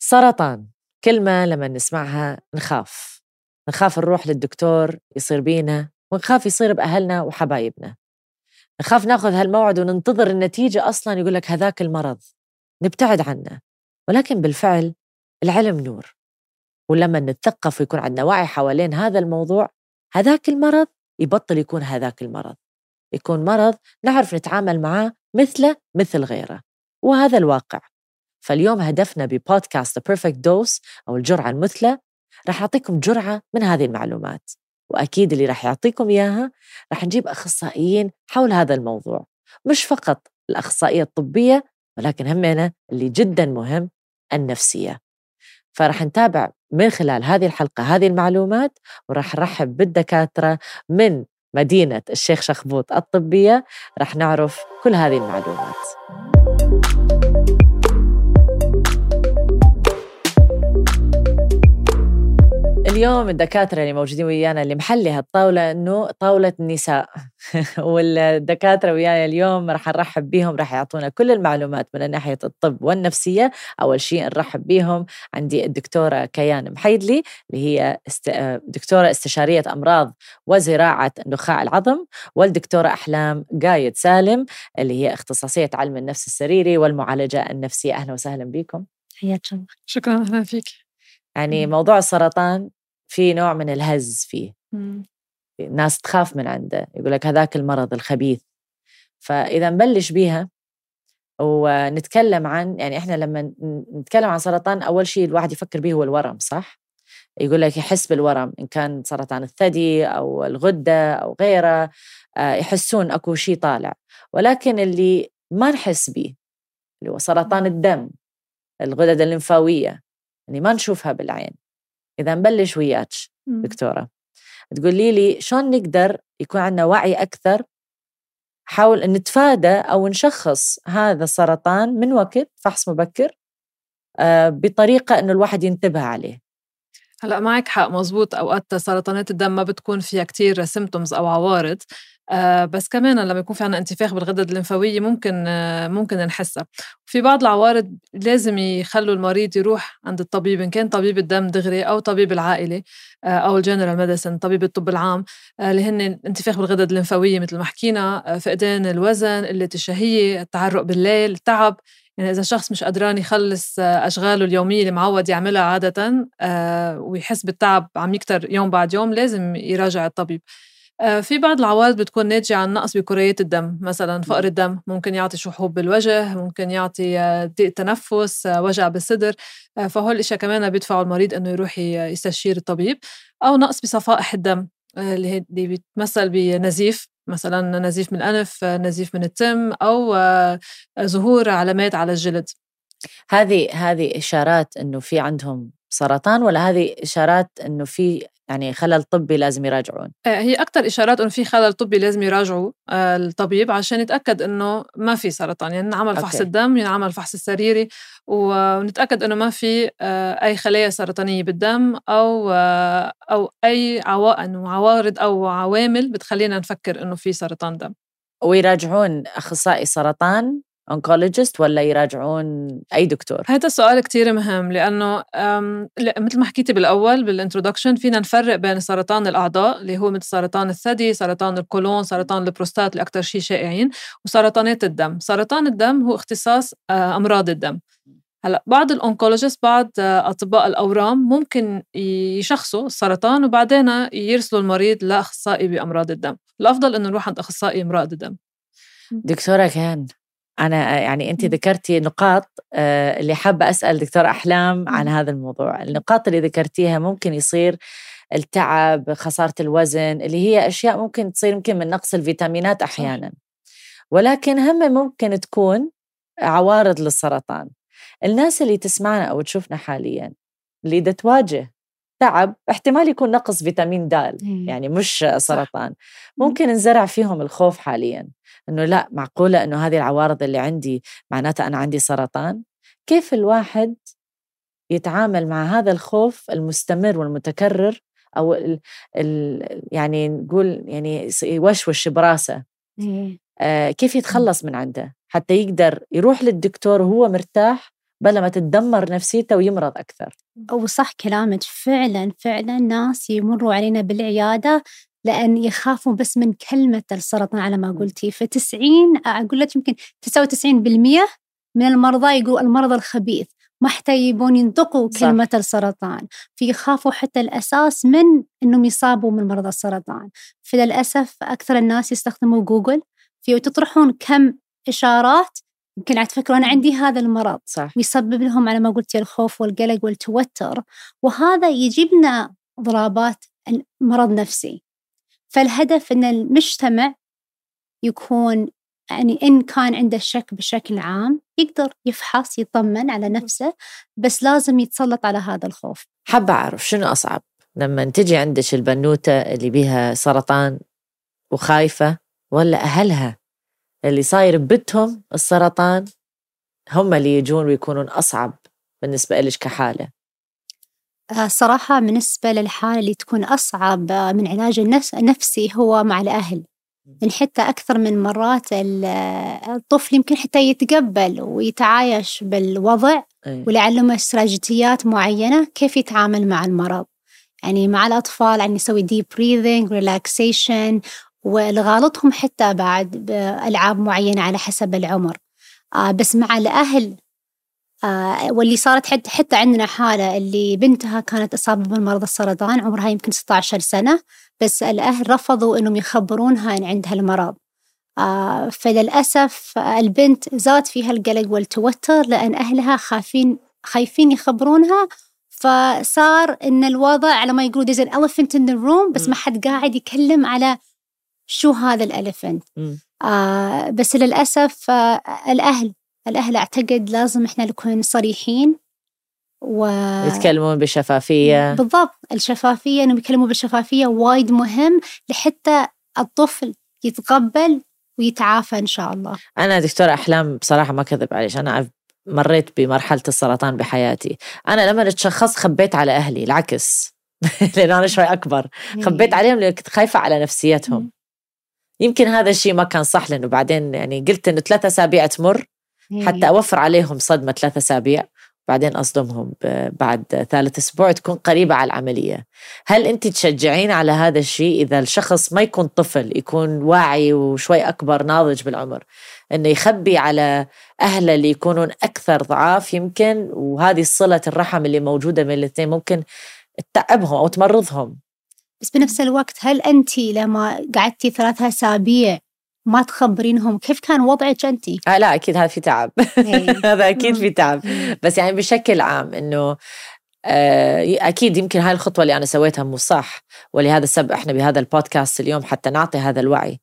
سرطان. كلمة لما نسمعها نخاف. نخاف نروح للدكتور يصير بينا ونخاف يصير بأهلنا وحبايبنا. نخاف ناخذ هالموعد وننتظر النتيجة أصلا يقول لك هذاك المرض. نبتعد عنه. ولكن بالفعل العلم نور. ولما نتثقف ويكون عندنا وعي حوالين هذا الموضوع هذاك المرض يبطل يكون هذاك المرض. يكون مرض نعرف نتعامل معاه مثله مثل غيره. وهذا الواقع. فاليوم هدفنا ببودكاست The Perfect Dose أو الجرعة المثلى رح أعطيكم جرعة من هذه المعلومات وأكيد اللي رح يعطيكم إياها رح نجيب أخصائيين حول هذا الموضوع مش فقط الأخصائية الطبية ولكن همنا اللي جدا مهم النفسية. فرح نتابع من خلال هذه الحلقة هذه المعلومات ورح نرحب بالدكاترة من مدينة الشيخ شخبوط الطبية رح نعرف كل هذه المعلومات. اليوم الدكاترة اللي موجودين ويانا اللي محلي هالطاولة إنه طاولة النساء. والدكاترة ويانا اليوم راح نرحب بهم راح يعطونا كل المعلومات من ناحية الطب والنفسية. أول شيء نرحب بهم عندي الدكتورة كيان محيدلي اللي هي است... دكتورة استشارية أمراض وزراعة نخاع العظم والدكتورة أحلام قايد سالم اللي هي اختصاصية علم النفس السريري والمعالجة النفسية. أهلا وسهلا بكم حياك الله. شكرا أهلا فيك. يعني موضوع السرطان في نوع من الهز فيه. الناس تخاف من عنده يقول لك هذاك المرض الخبيث. فإذا نبلش بيها ونتكلم عن يعني إحنا لما نتكلم عن سرطان أول شيء الواحد يفكر به هو الورم صح؟ يقول لك يحس بالورم إن كان سرطان الثدي أو الغدة أو غيره آه، يحسون أكو شيء طالع. ولكن اللي ما نحس به اللي هو سرطان الدم الغدد الليمفاوية يعني ما نشوفها بالعين. إذا نبلش وياك دكتورة. تقولي لي شلون نقدر يكون عندنا وعي أكثر حاول أن نتفادى أو نشخص هذا السرطان من وقت فحص مبكر آه، بطريقة أنه الواحد ينتبه عليه؟ هلأ معك حق مزبوط. أوقات سرطانات الدم ما بتكون فيها كتير symptoms أو عوارض. بس كمان لما يكون في عنا انتفاخ بالغدد الليمفاوية ممكن آه ممكن نحسها وفي بعض العوارض لازم يخلوا المريض يروح عند الطبيب إن كان طبيب الدم دغري أو طبيب العائلة آه أو ال general medicine طبيب الطب العام آه، اللي هن انتفاخ بالغدد الليمفاوية مثل ما حكينا آه، فقدان الوزن قلة الشهية التعرق بالليل التعب. يعني إذا شخص مش قدران يخلص آه، أشغاله اليومية اللي معود يعملها عادة آه، ويحس بالتعب عم يكتر يوم بعد يوم لازم يراجع الطبيب. آه، في بعض العوارض بتكون ناتجة عن نقص بكريات الدم مثلا فقر الدم ممكن يعطي شحوب بالوجه ممكن يعطي ضيق تنفس وجع بالصدر فهول الاشياء كمان بيدفعوا المريض إنه يروح يستشير الطبيب أو نقص بصفائح الدم اللي بيتمثل بنزيف مثلا نزيف من الأنف نزيف من التم أو ظهور علامات على الجلد. هذه هذه إشارات إنه في عندهم سرطان ولا هذه إشارات إنه في يعني خلل طبي لازم يراجعون. آه، هي أكثر إشارات إنه في خلل طبي لازم يراجعوا آه، الطبيب عشان يتأكد إنه ما في سرطان. يعني نعمل فحص أوكي. الدم ينعمل فحص السريري ونتأكد إنه ما في آه، أي خلايا سرطانية بالدم أو أو أي عوارض أو عوامل بتخلينا نفكر إنه في سرطان دم. ويراجعون أخصائي سرطان oncologist ولا يراجعون أي دكتور؟ هذا السؤال كتير مهم لأنه مثل ما حكيتي بالأول بال introduction فينا نفرق بين سرطان الأعضاء اللي هو مثل سرطان الثدي، سرطان القولون، سرطان البروستات اللي أكثر شيء شائعين، وسرطانات الدم، سرطان الدم هو اختصاص آه، أمراض الدم. هلأ بعض ال oncologist بعض آه، أطباء الأورام ممكن يشخصوا السرطان وبعدين يرسلوا المريض لأخصائي بأمراض الدم، الأفضل إنه نروح عند أخصائي أمراض الدم. دكتورة كان أنا يعني أنت ذكرتي نقاط آه، اللي حابة أسأل دكتور أحلام عن هذا الموضوع. النقاط اللي ذكرتيها ممكن يصير التعب خسارة الوزن اللي هي أشياء ممكن تصير يمكن من نقص الفيتامينات أحيانا. ولكن هم ممكن تكون عوارض للسرطان. الناس اللي تسمعنا أو تشوفنا حاليا اللي تواجه تعب احتمال يكون نقص فيتامين د يعني مش سرطان. ممكن نزرع فيهم الخوف حاليا. إنه لا معقولة إنه هذه العوارض اللي عندي معناتها أنا عندي سرطان؟ كيف الواحد يتعامل مع هذا الخوف المستمر والمتكرر أو ال ال يعني نقول يعني يوشوش براسه؟ آه كيف يتخلص من عنده؟ حتى يقدر يروح للدكتور وهو مرتاح بلا ما تتدمر نفسيته ويمرض أكثر. وصح كلامك فعلا فعلا ناس يمروا علينا بالعيادة لأن يخافوا بس من كلمة السرطان على ما قلتي. فتسعين أقول لك يمكن تسعة وتسعين بالمية من المرضى يقولوا المرض الخبيث ما حتى يبون ينطقوا صح. كلمة السرطان. فيخافوا حتى الأساس من أنهم يصابوا من مرض السرطان. فللأسف أكثر الناس يستخدموا جوجل في تطرحون كم إشارات يمكن تفكروا أنا عندي هذا المرض صح. ويسبب لهم على ما قلتي الخوف والقلق والتوتر وهذا يجيبنا اضطرابات مرض نفسي. فالهدف أن المجتمع يكون يعني إن كان عنده شك بشكل عام يقدر يفحص يطمن على نفسه بس لازم يتسلط على هذا الخوف. حابة أعرف شنو أصعب؟ لما تجي عندك البنوتة اللي بيها سرطان وخايفة ولا أهلها اللي صاير ببيتهم السرطان هم اللي يجون ويكونون أصعب بالنسبة لك كحالة. آه، صراحة بالنسبة للحالة اللي تكون أصعب من علاج النفسي هو مع الأهل. من حتى أكثر من مرات الطفل يمكن حتى يتقبل ويتعايش بالوضع ولعلمه استراتيجيات معينة كيف يتعامل مع المرض؟ يعني مع الأطفال يعني يسوي deep breathing relaxation والغالطهم حتى بعد بألعاب معينة على حسب العمر. آه بس مع الأهل آه واللي صارت حتى, حتى عندنا حالة اللي بنتها كانت إصابة بمرض السرطان عمرها يمكن 16 سنة بس الأهل رفضوا إنهم يخبرونها إن عندها المرض آه فللأسف البنت زاد فيها القلق والتوتر لأن أهلها خايفين خايفين يخبرونها فصار إن الوضع على ما يقولوا there's an elephant in the room بس ما حد قاعد يكلم على شو هذا الألفنت آه بس للأسف آه الأهل الأهل أعتقد لازم إحنا نكون صريحين و يتكلمون بشفافية. بالضبط الشفافية إنهم يتكلموا بشفافية وايد مهم لحتى الطفل يتقبل ويتعافى إن شاء الله. أنا دكتورة أحلام بصراحة ما كذب عليش أنا مريت بمرحلة السرطان بحياتي. أنا لما تشخصت خبيت على أهلي العكس. لأنه أنا شوي أكبر. خبيت عليهم لأنه كنت خايفة على نفسيتهم. يمكن هذا الشيء ما كان صح لأنه بعدين يعني قلت إنه ثلاثة أسابيع تمر حتى أوفر عليهم صدمة ثلاثة أسابيع. بعدين أصدمهم بعد ثالث أسبوع تكون قريبة على العملية. هل أنت تشجعين على هذا الشيء؟ إذا الشخص ما يكون طفل يكون واعي وشوي أكبر ناضج بالعمر أنه يخبي على أهله اللي يكونون أكثر ضعاف يمكن وهذه صلة الرحم اللي موجودة بين الاثنين ممكن تتعبهم أو تمرضهم. بس بنفس الوقت هل أنت لما قعدتي ثلاثة أسابيع ما تخبرينهم؟ كيف كان وضعك انت؟ آه لا أكيد هذا في تعب. إيه. هذا أكيد في تعب. بس يعني بشكل عام إنه آه، أكيد يمكن هاي الخطوة اللي أنا سويتها مو صح. ولهذا السبب إحنا بهذا البودكاست اليوم حتى نعطي هذا الوعي.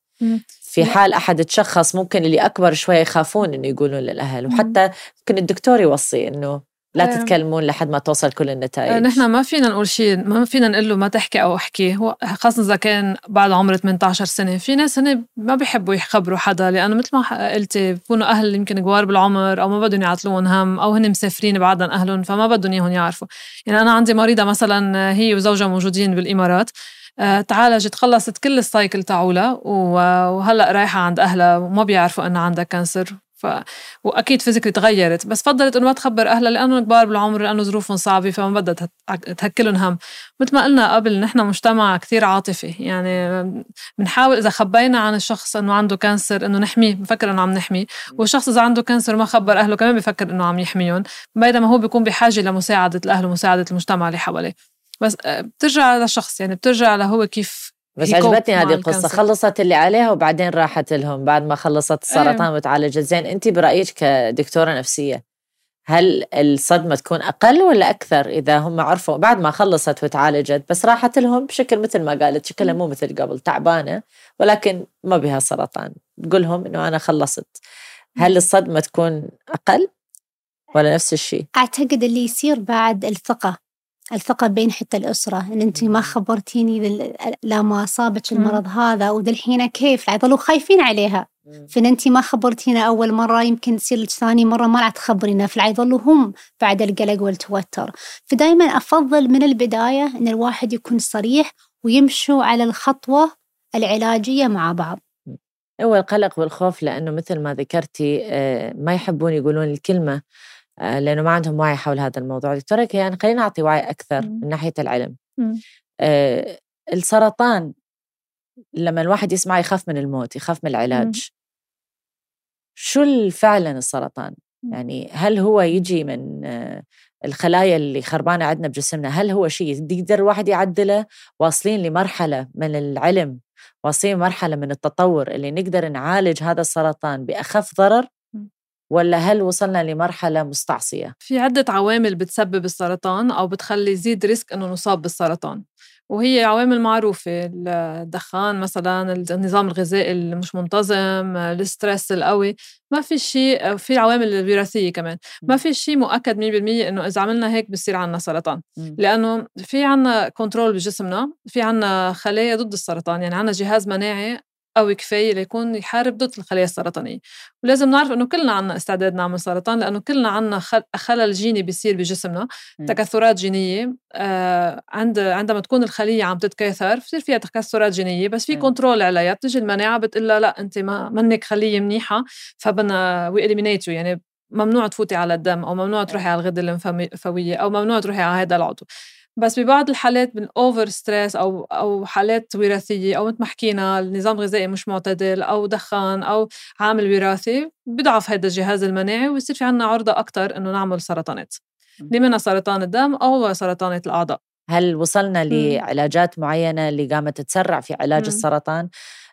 في حال أحد تشخص ممكن اللي أكبر شوية يخافون إنه يقولون للأهل. وحتى ممكن الدكتور يوصي إنه لا آه. تتكلمون لحد ما توصل كل النتائج. آه، نحن ما فينا نقول شيء ما فينا نقول له ما تحكي أو احكي. خاصة إذا كان بعد عمر 18 سنة في ناس هن ما بيحبوا يخبروا حدا لأنه مثل ما قلتي بكونوا أهل يمكن كبار بالعمر أو ما بدهم يعطلون هم أو هن مسافرين بعد عن أهلهم فما بدهم إياهم يعرفوا. يعني أنا عندي مريضة مثلا هي وزوجها موجودين بالإمارات. آه، تعالجت خلصت كل ال cycle تاعولها وهلأ رايحة عند أهلها وما بيعرفوا إنها عندها cancer ف... وأكيد physically تغيرت. بس فضلت إنه ما تخبر أهلها لأنه كبار بالعمر لأنه ظروفهم صعبة فما بدها تأكلهم هم. مثل ما قلنا قبل نحن مجتمع كثير عاطفي. يعني بنحاول إذا خبينا عن الشخص إنه عنده cancer إنه نحميه بفكر إنه عم نحميه. والشخص إذا عنده cancer ما خبر أهله كمان بفكر إنه عم يحميهم بينما هو بيكون بحاجة لمساعدة الأهل ومساعدة المجتمع اللي حواليه. بس آه، بترجع للشخص يعني بترجع لهو كيف بس عجبتني هذه القصة. خلصت اللي عليها وبعدين راحت لهم بعد ما خلصت السرطان أيه. وتعالجت زين أنت برأيك كدكتورة نفسية هل الصدمة تكون أقل ولا أكثر إذا هم عرفوا بعد ما خلصت وتعالجت بس راحت لهم بشكل مثل ما قالت؟ شكلها مو مثل قبل تعبانة ولكن ما بها سرطان. تقول لهم إنه أنا خلصت. هل الصدمة تكون أقل ولا نفس الشيء؟ أعتقد اللي يصير بعد الثقة الثقة بين حتى الأسرة إن أنت ما خبرتيني لما أصابك المرض هذا ودالحين كيف؟ يظلوا خايفين عليها. فإن أنت ما خبرتينا أول مرة يمكن تصير لك ثاني مرة ما راح تخبرينا. فيظلوا هم بعد القلق والتوتر. فدائما أفضل من البداية إن الواحد يكون صريح ويمشوا على الخطوة العلاجية مع بعض. هو القلق والخوف لأنه مثل ما ذكرتي آه، ما يحبون يقولون الكلمة. آه، لأنه ما عندهم وعي حول هذا الموضوع دكتورة كيان خلينا نعطي وعي أكثر مم. من ناحية العلم مم. آه، السرطان لما الواحد يسمع يخاف من الموت يخاف من العلاج شو فعلا السرطان مم. يعني هل هو يجي من آه، الخلايا اللي خربانة عندنا بجسمنا هل هو شيء يقدر الواحد يعدله واصلين لمرحلة من العلم واصلين مرحلة من التطور اللي نقدر نعالج هذا السرطان بأخف ضرر مم. ولا هل وصلنا لمرحلة مستعصية؟ في عدة عوامل بتسبب السرطان أو بتخلي يزيد risk إنه نصاب بالسرطان. وهي عوامل معروفة الدخان مثلا النظام الغذائي اللي مش منتظم ال stress القوي. ما في شيء في العوامل الوراثية كمان. ما في شيء مؤكد 100% إنه إذا عملنا هيك بصير عنا سرطان. مم. لأنه في عنا control بجسمنا في عنا خلايا ضد السرطان. يعني عنا جهاز مناعي قوي كفاية ليكون يحارب ضد الخلايا السرطانية ولازم نعرف إنه كلنا عنا استعداد نعمل سرطان لأنه كلنا عنا خل- خلل جيني بيصير بجسمنا. تكاثرات جينية آه عند عندما تكون الخلية عم تتكاثر بصير فيها تكاثرات جينية بس في. control عليها بتجي المناعة بتقول لا انت ما منك خلية منيحة فبدنا وي you يعني ممنوع تفوتي على الدم أو ممنوع تروحي على الغدة الليمفاويه أو ممنوع تروحي على هذا العضو بس ببعض الحالات من over stress أو أو حالات وراثية أو مثل ما حكينا النظام الغذائي مش معتدل أو دخان أو عامل وراثي بضعف هذا الجهاز المناعي ويصير في عنا عرضة أكثر إنه نعمل سرطانات. اللي منها سرطان الدم أو سرطانات الأعضاء هل وصلنا. لعلاجات معينة اللي قامت تسرع في علاج مم. السرطان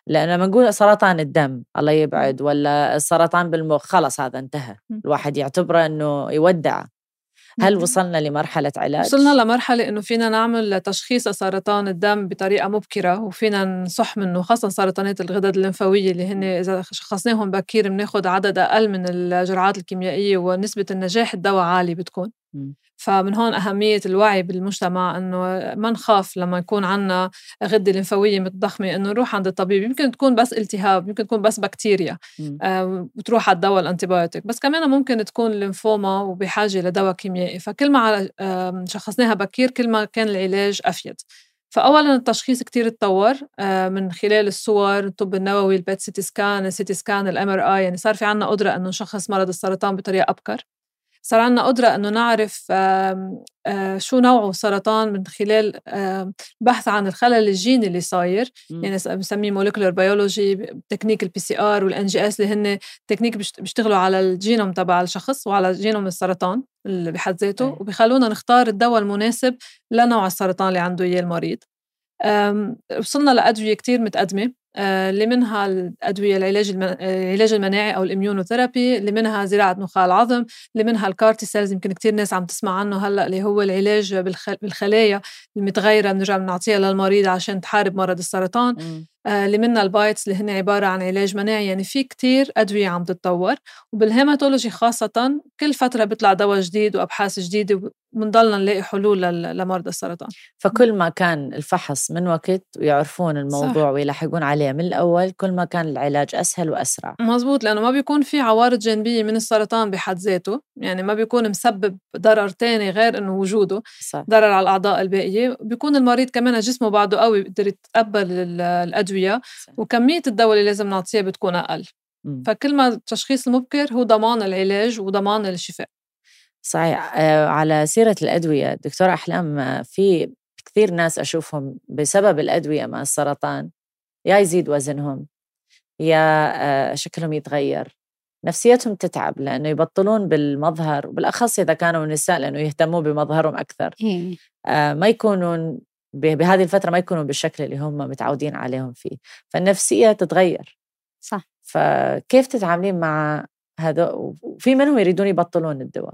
لأن لما نقول سرطان الدم الله يبعد ولا السرطان بالمخ خلص هذا انتهى. الواحد يعتبره أنه يودع هل. وصلنا لمرحلة علاج؟ وصلنا لمرحلة إنه فينا نعمل تشخيص سرطان الدم بطريقة مبكرة وفينا نصح منه خاصة سرطانات الغدد الليمفاوية اللي هن إذا شخصناهم بكير بناخد عدد أقل من الجرعات الكيميائية ونسبة النجاح الدواء عالي بتكون. فمن هون أهمية الوعي بالمجتمع إنه ما نخاف لما يكون عنا غدة لمفاوية متضخمة إنه نروح عند الطبيب. يمكن تكون بس التهاب يمكن تكون بس بكتيريا. آه، وتروح على الدواء ال antibiotic. بس كمان ممكن تكون ليمفوما وبحاجة لدواء كيميائي. فكل ما آم، شخصناها بكير كل ما كان العلاج أفيد. فاولا التشخيص كتير تطور آه، من خلال الصور الطب النووي ال PET CT scan ال CT scan ال MRI. يعني صار في عنا قدرة إنه نشخص مرض السرطان بطريقة أبكر. صار عنا قدرة إنه نعرف آه، شو نوعه السرطان من خلال بحث عن الخلل الجيني اللي صاير. يعني بنسميه molecular biology technique ال PCR وال NGS اللي هن تكنيك بيشت- بيشتغلوا على الجينوم تبع الشخص وعلى جينوم السرطان اللي بحد ذاته أي. وبيخلونا نختار الدواء المناسب لنوع السرطان اللي عنده إياه المريض وصلنا لأدوية كتير متقدمة اللي منها الأدوية العلاج آه، العلاج المناعي أو ال immunotherapy اللي منها زراعة نخاع العظم اللي منها ال CAR T cells يمكن كتير ناس عم تسمع عنه هلأ اللي هو العلاج بالخ- بالخلايا المتغيرة بنرجع بنعطيها للمريض عشان تحارب مرض السرطان مم. آه، اللي منها ال BiTEs اللي هن عبارة عن علاج مناعي. يعني في كتير أدوية عم تتطور وبال hematology خاصة كل فترة بيطلع دواء جديد وأبحاث جديدة وبنضلنا نلاقي حلول لمرضى السرطان. فكل ما كان الفحص من وقت ويعرفون الموضوع صح. ويلاحقون عليه من الأول كل ما كان العلاج أسهل وأسرع. مزبوط لأنه ما بيكون في عوارض جانبية من السرطان بحد ذاته. يعني ما بيكون مسبب ضرر تاني غير إنه وجوده صح. ضرر على الأعضاء الباقية. بيكون المريض كمان جسمه بعده قوي بيقدر يتقبل ال- الأدوية صح. وكمية الدواء اللي لازم نعطيها بتكون مم. فكل ما التشخيص المبكر هو ضمان العلاج وضمان الشفاء صحيح آه، على سيرة الأدوية دكتورة أحلام آه، في كثير ناس أشوفهم بسبب الأدوية مع السرطان يا يزيد وزنهم يا آه، شكلهم يتغير نفسيتهم تتعب لأنه يبطلون بالمظهر وبالأخص إذا كانوا نساء لأنه يهتموا بمظهرهم أكثر إيه. ما يكونون بهذه الفترة ما يكونوا بالشكل اللي هم متعودين عليهم فيه. فالنفسية تتغير. صح. فكيف تتعاملين مع هذا؟ وفي منهم يريدون يبطلون الدواء.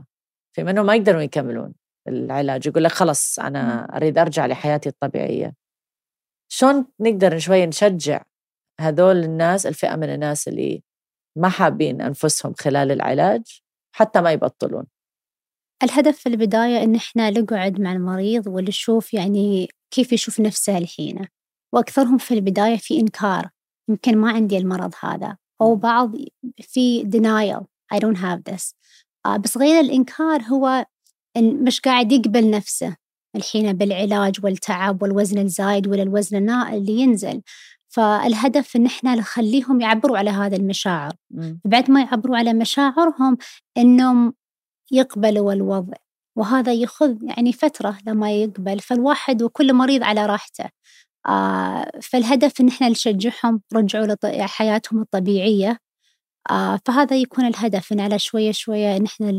في منهم ما يقدرون يكملون العلاج. يقول لك خلص أنا أريد أرجع لحياتي الطبيعية. شلون نقدر شوي نشجع هذول الناس الفئة من الناس اللي ما حابين أنفسهم خلال العلاج حتى ما يبطلون؟ الهدف في البداية إن إحنا نقعد مع المريض ونشوف يعني كيف يشوف نفسه الحين؟ وأكثرهم في البداية في إنكار. يمكن ما عندي المرض هذا. أو بعض في denial. I don't have this. آه بس غير الإنكار هو إن مش قاعد يقبل نفسه. الحين بالعلاج والتعب والوزن الزايد ولا الوزن النا- اللي ينزل. فالهدف إن إحنا نخليهم يعبروا على هذه المشاعر. بعد ما يعبروا على مشاعرهم إنهم يقبلوا الوضع. وهذا يخذ يعني فترة لما يقبل فالواحد وكل مريض على راحته. آه فالهدف إن إحنا نشجعهم رجعوا لحياتهم الطبيعية. آه فهذا يكون الهدف إن على شوية شوية إن إحنا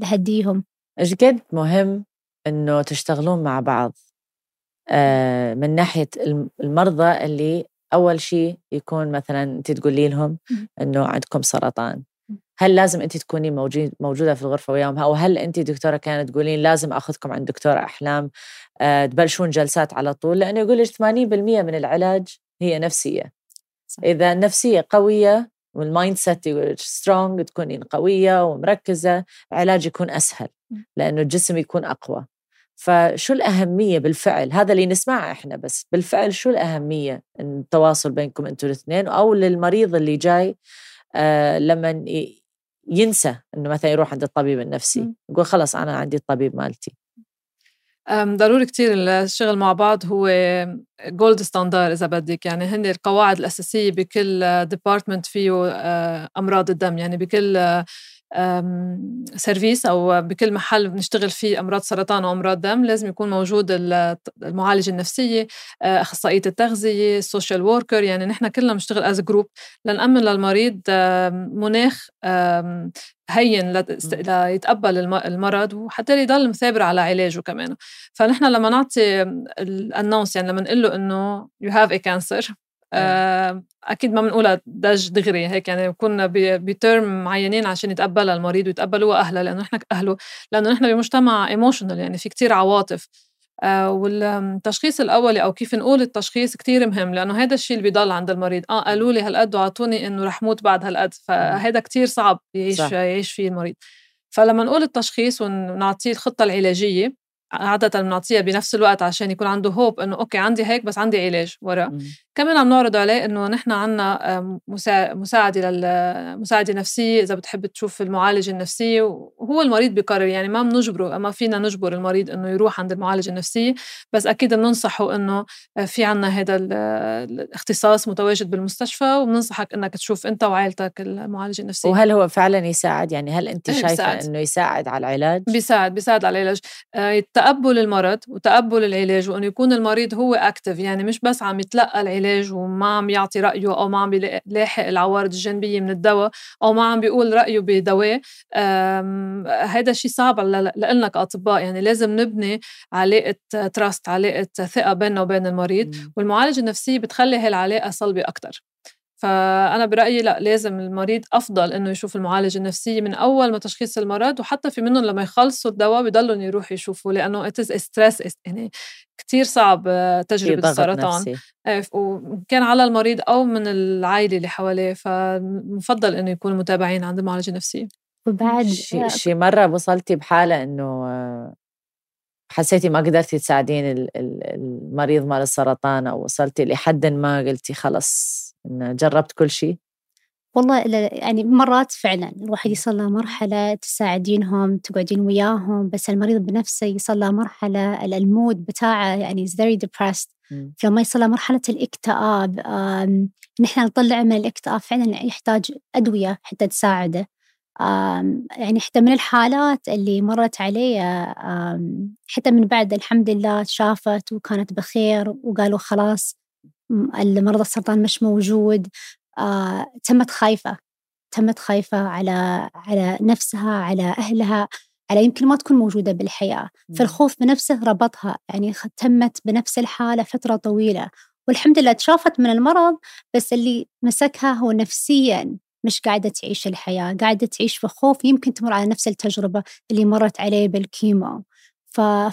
نهديهم. إيش قد مهم إنه تشتغلون مع بعض؟ آه من ناحية المرضى اللي أول شيء يكون مثلا أنت تقولي لهم إنه عندكم سرطان. هل لازم انت تكوني موجود موجودة في الغرفة وياهم؟ أو هل انت دكتورة كانت تقولين لازم أخذكم عند دكتور أحلام أه تبلشون جلسات على طول؟ لأنه يقول لك 80% من العلاج هي نفسية. صح. إذا النفسيه قوية وال mindset strong تكونين قوية ومركزة العلاج يكون أسهل لأنه الجسم يكون أقوى. فشو الأهمية بالفعل؟ هذا اللي نسمعه إحنا بس. بالفعل شو الأهمية التواصل بينكم أنتوا الاثنين؟ أو للمريض اللي جاي آه لما ينسى إنه مثلا يروح عند الطبيب النفسي يقول خلص أنا عندي الطبيب مالتي. ضروري كتير الشغل مع بعض هو gold standard إذا بدك. يعني هن القواعد الأساسية بكل department فيه آه، أمراض الدم. يعني بكل service أو بكل محل بنشتغل فيه أمراض سرطان وأمراض دم لازم يكون موجود المعالجة النفسية آه، أخصائية التغذية ال social worker يعني نحن كلنا بنشتغل as group لنأمن للمريض مناخ هين ليتقبل المرض وحتى يضل مثابر على علاجه كمان. فنحن لما نعطي ال announce يعني لما نقول له إنه you have a cancer أكيد ما بنقولها دج دغري هيك يعني كنا ب term معينين عشان يتقبلها المريض ويتقبلوها اهلها لأنه نحن أهله لأنه نحن بمجتمع emotional يعني في كتير عواطف. آه والتشخيص الأولي أو كيف نقول التشخيص كتير مهم لأنه هذا الشيء اللي بيضل عند المريض. آه قالوا لي هالقد وعطوني إنه رح موت بعد هالقد فهذا كتير صعب يعيش صح. يعيش فيه المريض. فلما نقول التشخيص ونعطيه الخطة العلاجية عادة بنعطيها بنفس الوقت عشان يكون عنده hope إنه okay عندي هيك بس عندي علاج ورا. كمان عم نعرض عليه إنه نحن عنا مساعدة للمساعده نفسية إذا بتحب تشوف المعالجه النفسية وهو المريض بيقرر يعني ما بنجبره ما فينا نجبر المريض إنه يروح عند المعالجه النفسية بس أكيد بننصحه إنه في عنا هذا الاختصاص متواجد بالمستشفى وبننصحك إنك تشوف أنت وعائلتك المعالجه النفسية. وهل هو فعلا يساعد؟ يعني هل أنت إيه، شايفة بيساعد. إنه يساعد على العلاج؟ بيساعد بيساعد على العلاج. آه، تقبل المرض وتقبل العلاج وإنه يكون المريض هو اكتف يعني مش بس عم يتلقى العلاج وما عم يعطي رأيه أو ما عم يلاحق العوارض الجانبية من الدواء أو ما عم بيقول رأيه بدواء هذا الشيء صعب لنا كأطباء يعني لازم نبني علاقة trust علاقة ثقة بيننا وبين المريض والمعالجة النفسية بتخلي هالعلاقة صلبة أكتر. فأنا برأيي لا لازم المريض أفضل إنه يشوف المعالجة النفسية من أول ما تشخيص المرض وحتى في منهم لما يخلصوا الدواء بضلوا يروحوا يشوفوا لأنه it's stress يعني كتير صعب آه، تجربة السرطان. إيه، وكان على المريض أو من العائلة اللي حواليه فمفضل إنه يكونوا متابعين عند المعالجة النفسية. وبعد شي, شي مرة وصلتي بحالة إنه حسيتي ما قدرتي تساعدين المريض مال السرطان أو وصلتي لحد ما قلتي خلص إن جربت كل شيء؟ والله يعني مرات فعلا الواحد يصل مرحلة تساعدينهم تقعدين وياهم بس المريض بنفسه يصل مرحلة المود بتاعه يعني is very depressed. فلما يصل مرحلة الاكتئاب نحن نطلع من الاكتئاب فعلا يحتاج أدوية حتى تساعده. يعني حتى من الحالات اللي مرت علي حتى من بعد الحمد لله شافت وكانت بخير وقالوا خلاص المرضى السرطان مش موجود. آه، تمت خايفة تمت خايفة على على نفسها على أهلها على يمكن ما تكون موجودة بالحياة. فالخوف بنفسه ربطها يعني تمت بنفس الحالة فترة طويلة. والحمد لله تشافت من المرض بس اللي مسكها هو نفسيا مش قاعدة تعيش الحياة. قاعدة تعيش في خوف يمكن تمر على نفس التجربة اللي مرت عليه بالكيمو.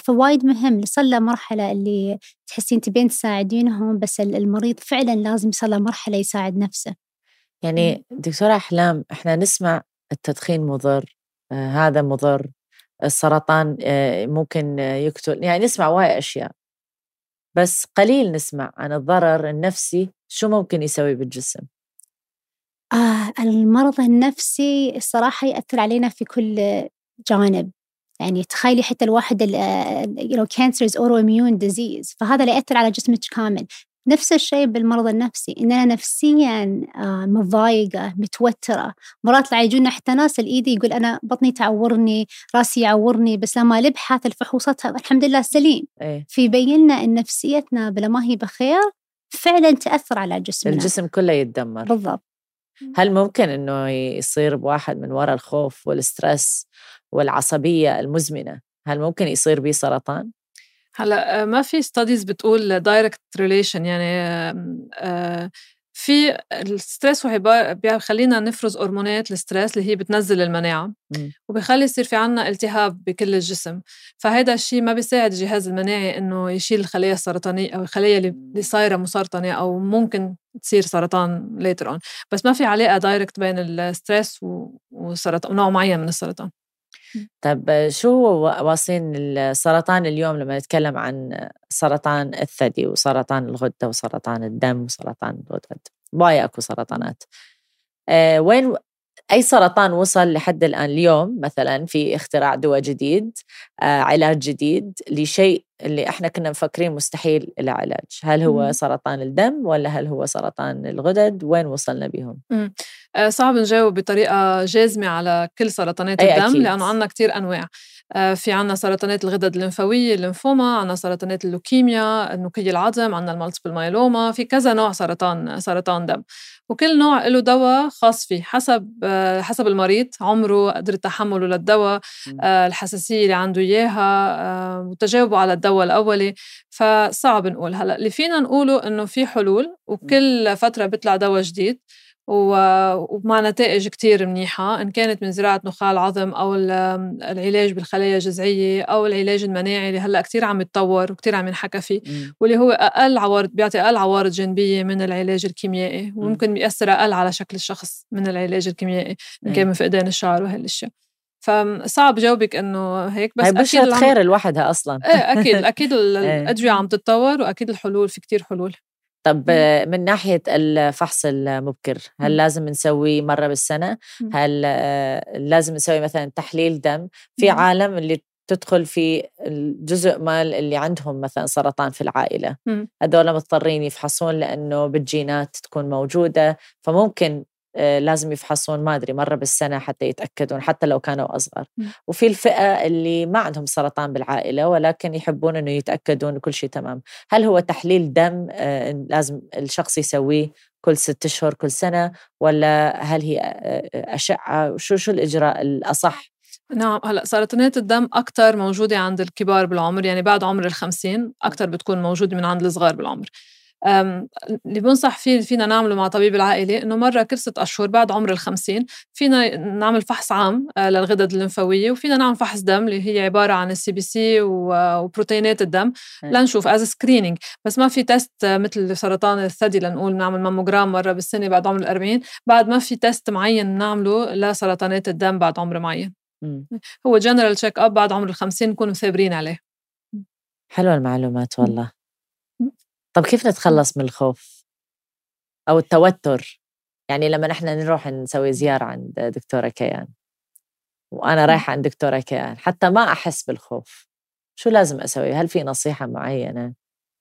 فوايد مهم صار مرحلة اللي تحسين تبين تساعدينهم بس المريض فعلا لازم يصل مرحلة يساعد نفسه. يعني دكتورة أحلام إحنا نسمع التدخين مضر آه هذا مضر السرطان آه ممكن يقتل يعني نسمع وايد أشياء. بس قليل نسمع عن الضرر النفسي شو ممكن يسوي بالجسم. آه المرض النفسي الصراحة يأثر علينا في كل جانب. يعني تخيلي حتى الواحد you know cancer is autoimmune disease فهذا اللي يأثر على جسمك كامل. نفس الشيء بالمرض النفسي إن أنا نفسيا آه، متضايقة متوترة. مرات يجونا حتى ناس الإيدي يقول أنا بطني تعورني راسي يعورني بس لما نبحث الفحوصات الحمد لله سليم. إيه؟ فيبين إن نفسيتنا بلا ما هي بخير فعلا تأثر على جسمنا. الجسم كله يتدمر. بالضبط. هل ممكن إنه يصير بواحد من وراء الخوف وال stress والعصبية المزمنة هل ممكن يصير بيه سرطان؟ هلأ ما في studies بتقول direct relation يعني آه، في ال stress وهي بيخلينا نفرز هرمونات ال stress اللي هي بتنزل المناعة وبيخلي يصير في عنا التهاب بكل الجسم فهذا الشيء ما بيساعد الجهاز المناعي إنه يشيل الخلايا السرطانيه أو الخلايا اللي صايرة مسرطنة أو ممكن تصير سرطان later on بس ما في علاقة direct بين ال stress وسرطان ونوع معين من السرطان. طب شو واصلين السرطان اليوم لما نتكلم عن سرطان الثدي وسرطان الغدة وسرطان الدم وسرطان الغدد؟ باي أكو سرطانات. أه وين أي سرطان وصل لحد الآن اليوم مثلا في اختراع دواء جديد آه علاج جديد لشيء اللي إحنا كنا مفكرين مستحيل له علاج هل هو مم. سرطان الدم ولا هل هو سرطان الغدد؟ وين وصلنا بهم؟ آه صعب نجاوب بطريقة جازمة على كل سرطانات الدم أكيد. لأنه عندنا كتير أنواع. آه في عنا سرطانات الغدد الليمفاوية الليمفوما عنا سرطانات اللوكيميا النقي العظم عنا ال multiple myeloma في كذا نوع سرطان سرطان دم. وكل نوع له دواء خاص فيه حسب آه حسب المريض عمره قدرة تحمله للدواء آه الحساسية اللي عنده إياها آه وتجاوبه على الدواء الدواء الأولي. فصعب نقول. هلأ اللي فينا نقوله إنه في حلول وكل فترة بيطلع دواء جديد. ومع نتائج كتير منيحة إن كانت من زراعة نخاع العظم أو العلاج بالخلايا الجذعية أو العلاج المناعي اللي هلأ كتير عم يتطور وكتير عم ينحكى فيه واللي هو أقل عوارض بيعطي أقل عوارض جانبية من العلاج الكيميائي وممكن بيأثر أقل على شكل الشخص من العلاج الكيميائي إن كان من فقدان الشعر وهالأشياء فصعب جاوبك إنه هيك بس هي أكيد خير لوحدها أصلا. إيه أكيد أكيد الأدوية عم تتطور وأكيد الحلول في كتير حلول. طب من ناحية الفحص المبكر هل لازم نسويه مرة بالسنة؟ هل آه، لازم نسوي مثلا تحليل دم؟ في عالم اللي تدخل في الجزء مال اللي عندهم مثلا سرطان في العائلة. هذول مضطرين يفحصون لأنه بالجينات تكون موجودة فممكن لازم يفحصون ما أدري مرة بالسنة حتى يتأكدون حتى لو كانوا أصغر. وفي الفئة اللي ما عندهم سرطان بالعائلة ولكن يحبون إنه يتأكدون كل شيء تمام. هل هو تحليل دم آه، لازم الشخص يسويه كل ست أشهر كل سنة ولا هل هي آه، أشعة؟ شو شو الإجراء الأصح؟ نعم هلأ سرطانات الدم أكثر موجودة عند الكبار بالعمر يعني بعد عمر الخمسين أكثر بتكون موجودة من عند الصغار بالعمر. اللي بنصح فيه فينا نعمله مع طبيب العائلي إنه مرة كل ست أشهر بعد عمر الخمسين فينا نعمل فحص عام آه، للغدد الليمفاوية وفينا نعمل فحص دم اللي هي عبارة عن ال CBC وبروتينات الدم لنشوف as screening بس ما في test مثل سرطان الثدي لنقول نعمل ماموجرام مرة بالسنة بعد عمر الأربعين بعد ما في test معين نعمله لسرطانات الدم بعد عمر معين. هو general checkup بعد عمر الخمسين نكون مثابرين عليه. حلوة المعلومات والله. طب كيف نتخلص من الخوف؟ أو التوتر؟ يعني لما نحن نروح نسوي زيارة عند دكتورة كيان. وأنا رايحة عند دكتورة كيان حتى ما أحس بالخوف. شو لازم أسوي؟ هل في نصيحة معينة؟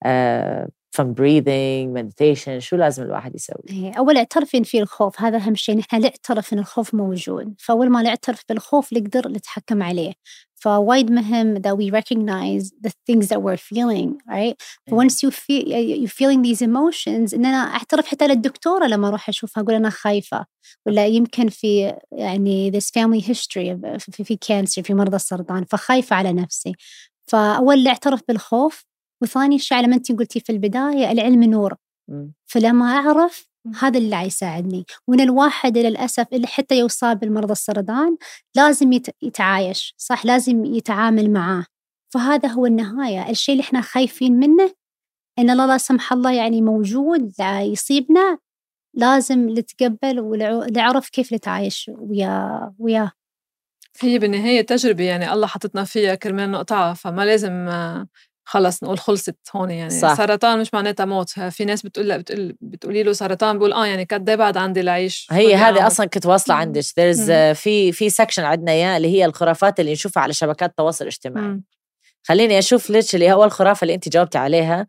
آه from breathing meditation شو لازم الواحد يسوي؟ إيه، أول اعترفي إن في الخوف هذا أهم شيء. نحن نعترف إن الخوف موجود. فأول ما نعترف بالخوف نقدر نتحكم عليه. فوايد مهم that we recognize the things that we're feeling right mm. once you feel you're feeling these emotions إن أنا أعترف حتى للدكتورة لما أروح أشوفها أقول أنا خايفة. ولا يمكن في يعني this family history في, في كانسر في مرضى السرطان فخايفة على نفسي. فأول اعترف بالخوف وثاني شيء على ما أنت قلتي في البداية العلم نور. فلما أعرف هذا اللي يساعدني. وإن الواحد للأسف اللي حتى يصاب بالمرض السرطان لازم يتعايش صح؟ لازم يتعامل معاه. فهذا هو النهاية. الشيء اللي إحنا خايفين منه إن الله لا سمح الله يعني موجود يصيبنا لازم نتقبل ونعرف كيف نتعايش وياه وياه. هي بالنهاية تجربة يعني الله حطتنا فيها كرمال نقطعها فما لازم خلص نقول خلصت هون يعني. صح. سرطان مش معناتها موت. في ناس بتقول بتقول بتقولي له سرطان بقول آه يعني قد بعد عندي لعيش هي هذه أصلا كنت واصلة عندك. there's في في section عندنا إياه اللي هي الخرافات اللي نشوفها على شبكات التواصل الاجتماعي. مم. خليني أشوف ليش اللي هو الخرافة اللي أنت جاوبتي عليها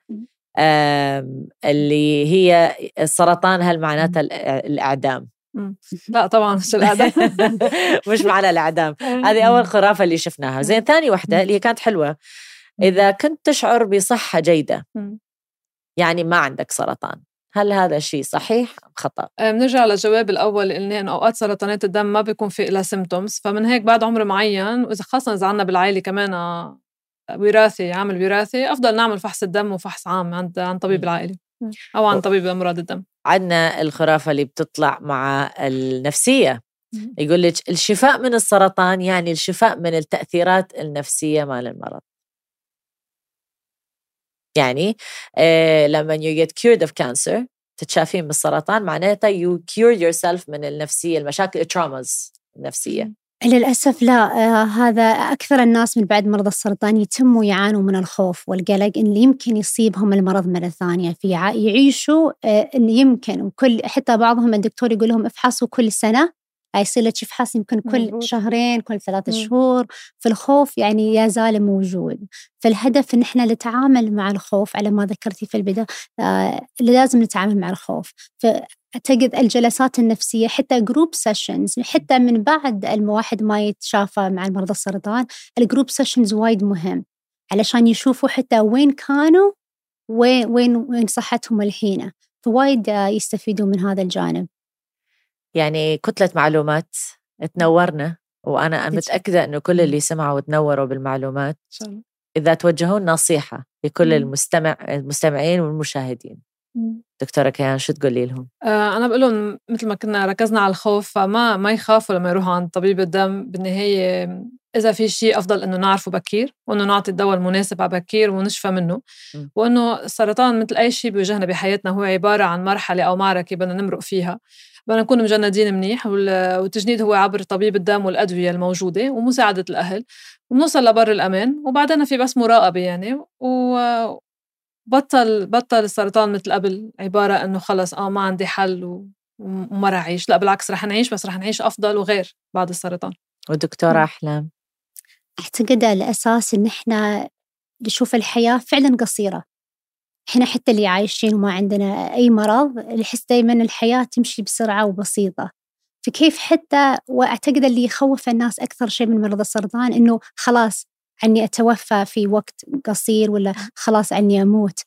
اللي هي السرطان هل معناتها الإعدام؟ لا طبعا مش الإعدام. مش معنى الإعدام. هذه أول خرافة اللي شفناها. زين ثاني وحدة اللي هي كانت حلوة. إذا كنت تشعر بصحة جيدة. يعني ما عندك سرطان. هل هذا الشيء صحيح أم خطأ؟ بنرجع للجواب الأول اللي قلنا إنه أوقات سرطانات الدم ما بيكون في لها سيمتومز فمن هيك بعد عمر معين وإذا خاصة إذا عنا بالعائلة كمان وراثي عامل وراثي أفضل نعمل فحص الدم وفحص عام عند عن طبيب العائلة أو عن طبيب أمراض الدم. عندنا الخرافة اللي بتطلع مع النفسية. يقول لك الشفاء من السرطان يعني الشفاء من التأثيرات النفسية مال المرض. يعني آه لما you get cured of cancer تتشافين من السرطان معناتها you cure yourself من النفسية المشاكل الترaumas النفسية. للأسف لا آه هذا أكثر الناس من بعد مرض السرطان يتموا يعانوا من الخوف والقلق إن يمكن يصيبهم المرض مرة ثانية. في يعيشوا آه إن يمكن وكل حتى بعضهم الدكتور يقول لهم افحصوا كل سنة يصير لك فحص يمكن كل مزبوط. شهرين كل ثلاثة شهور. فالخوف يعني يزال موجود. فالهدف إن إحنا نتعامل مع الخوف على ما ذكرتي في البداية آه لازم نتعامل مع الخوف. أعتقد الجلسات النفسية حتى group sessions حتى من بعد الواحد ما يتشافى مع مرضى السرطان ال group sessions وايد مهم. علشان يشوفوا حتى وين كانوا وين وين وين صحتهم الحين. فوايد يستفيدوا من هذا الجانب. يعني كتلة معلومات تنورنا وأنا متأكدة إنه كل اللي سمعوا وتنوروا بالمعلومات. إذا توجهون نصيحة لكل المستمع المستمعين والمشاهدين. دكتورة كيان شو تقولي لهم؟ آه أنا بقول لهم مثل ما كنا ركزنا على الخوف فما ما يخافوا لما يروحوا عند طبيب الدم بالنهاية إذا في شيء أفضل إنه نعرفه بكير وإنه نعطي الدواء المناسب على بكير ونشفى منه م. وإنه السرطان مثل أي شيء بيواجهنا بحياتنا هو عبارة عن مرحلة أو معركة بدنا نمرق فيها. بدنا نكون مجندين منيح والتجنيد هو عبر طبيب الدم والأدوية الموجودة ومساعدة الأهل. ونوصل لبر الأمان وبعدين في بس مراقبة يعني و بطل بطل السرطان مثل قبل عبارة إنه خلص آه ما عندي حل وما رح أعيش. لا بالعكس رح نعيش بس رح نعيش أفضل وغير بعد السرطان. ودكتورة أحلام. أعتقد الأساس إن إحنا نشوف الحياة فعلا قصيرة. إحنا حتى اللي عايشين وما عندنا أي مرض نحس دايما الحياة تمشي بسرعة وبسيطة. فكيف حتى وأعتقد اللي يخوف الناس أكثر شيء من مرض السرطان إنه خلاص عني أتوفى في وقت قصير ولا خلاص عني أموت.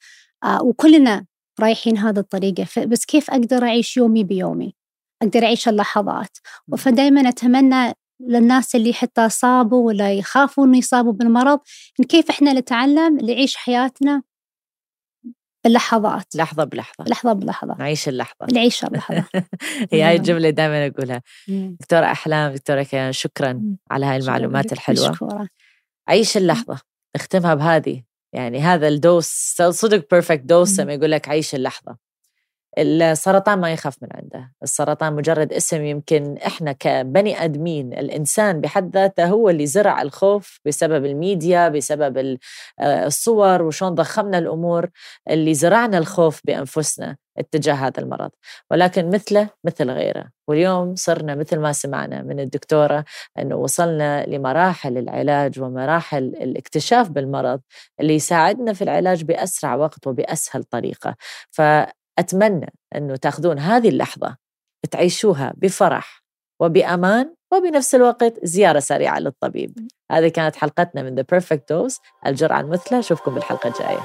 آه وكلنا رايحين هذا الطريقة. بس كيف أقدر أعيش يومي بيومي؟ أقدر أعيش اللحظات. فدائما أتمنى للناس اللي حتى صابوا ولا يخافوا إنه يصابوا بالمرض إن كيف إحنا نتعلم نعيش حياتنا باللحظات لحظة بلحظة. لحظة بلحظة. نعيش اللحظة. نعيش اللحظة هي هاي الجملة دائما أقولها. دكتورة أحلام دكتورة كيان شكرا على هاي المعلومات الحلوة. مشكورة. عيش اللحظة. اختمها بهذه. يعني هذا الدوس صدق perfect dose لما يقول لك عيش اللحظة. السرطان ما يخاف من عنده. السرطان مجرد اسم يمكن إحنا كبني آدمين الإنسان بحد ذاته هو اللي زرع الخوف بسبب الميديا بسبب آه، الصور وشون ضخمنا الأمور اللي زرعنا الخوف بأنفسنا اتجاه هذا المرض. ولكن مثله مثل غيره. واليوم صرنا مثل ما سمعنا من الدكتورة أنه وصلنا لمراحل العلاج ومراحل الاكتشاف بالمرض اللي يساعدنا في العلاج بأسرع وقت وبأسهل طريقة. ف أتمنى أنه تأخذون هذه اللحظة تعيشوها بفرح وبأمان وبنفس الوقت زيارة سريعة للطبيب. هذه كانت حلقتنا من The Perfect Dose. الجرعة المثلى أشوفكم بالحلقة الجاية.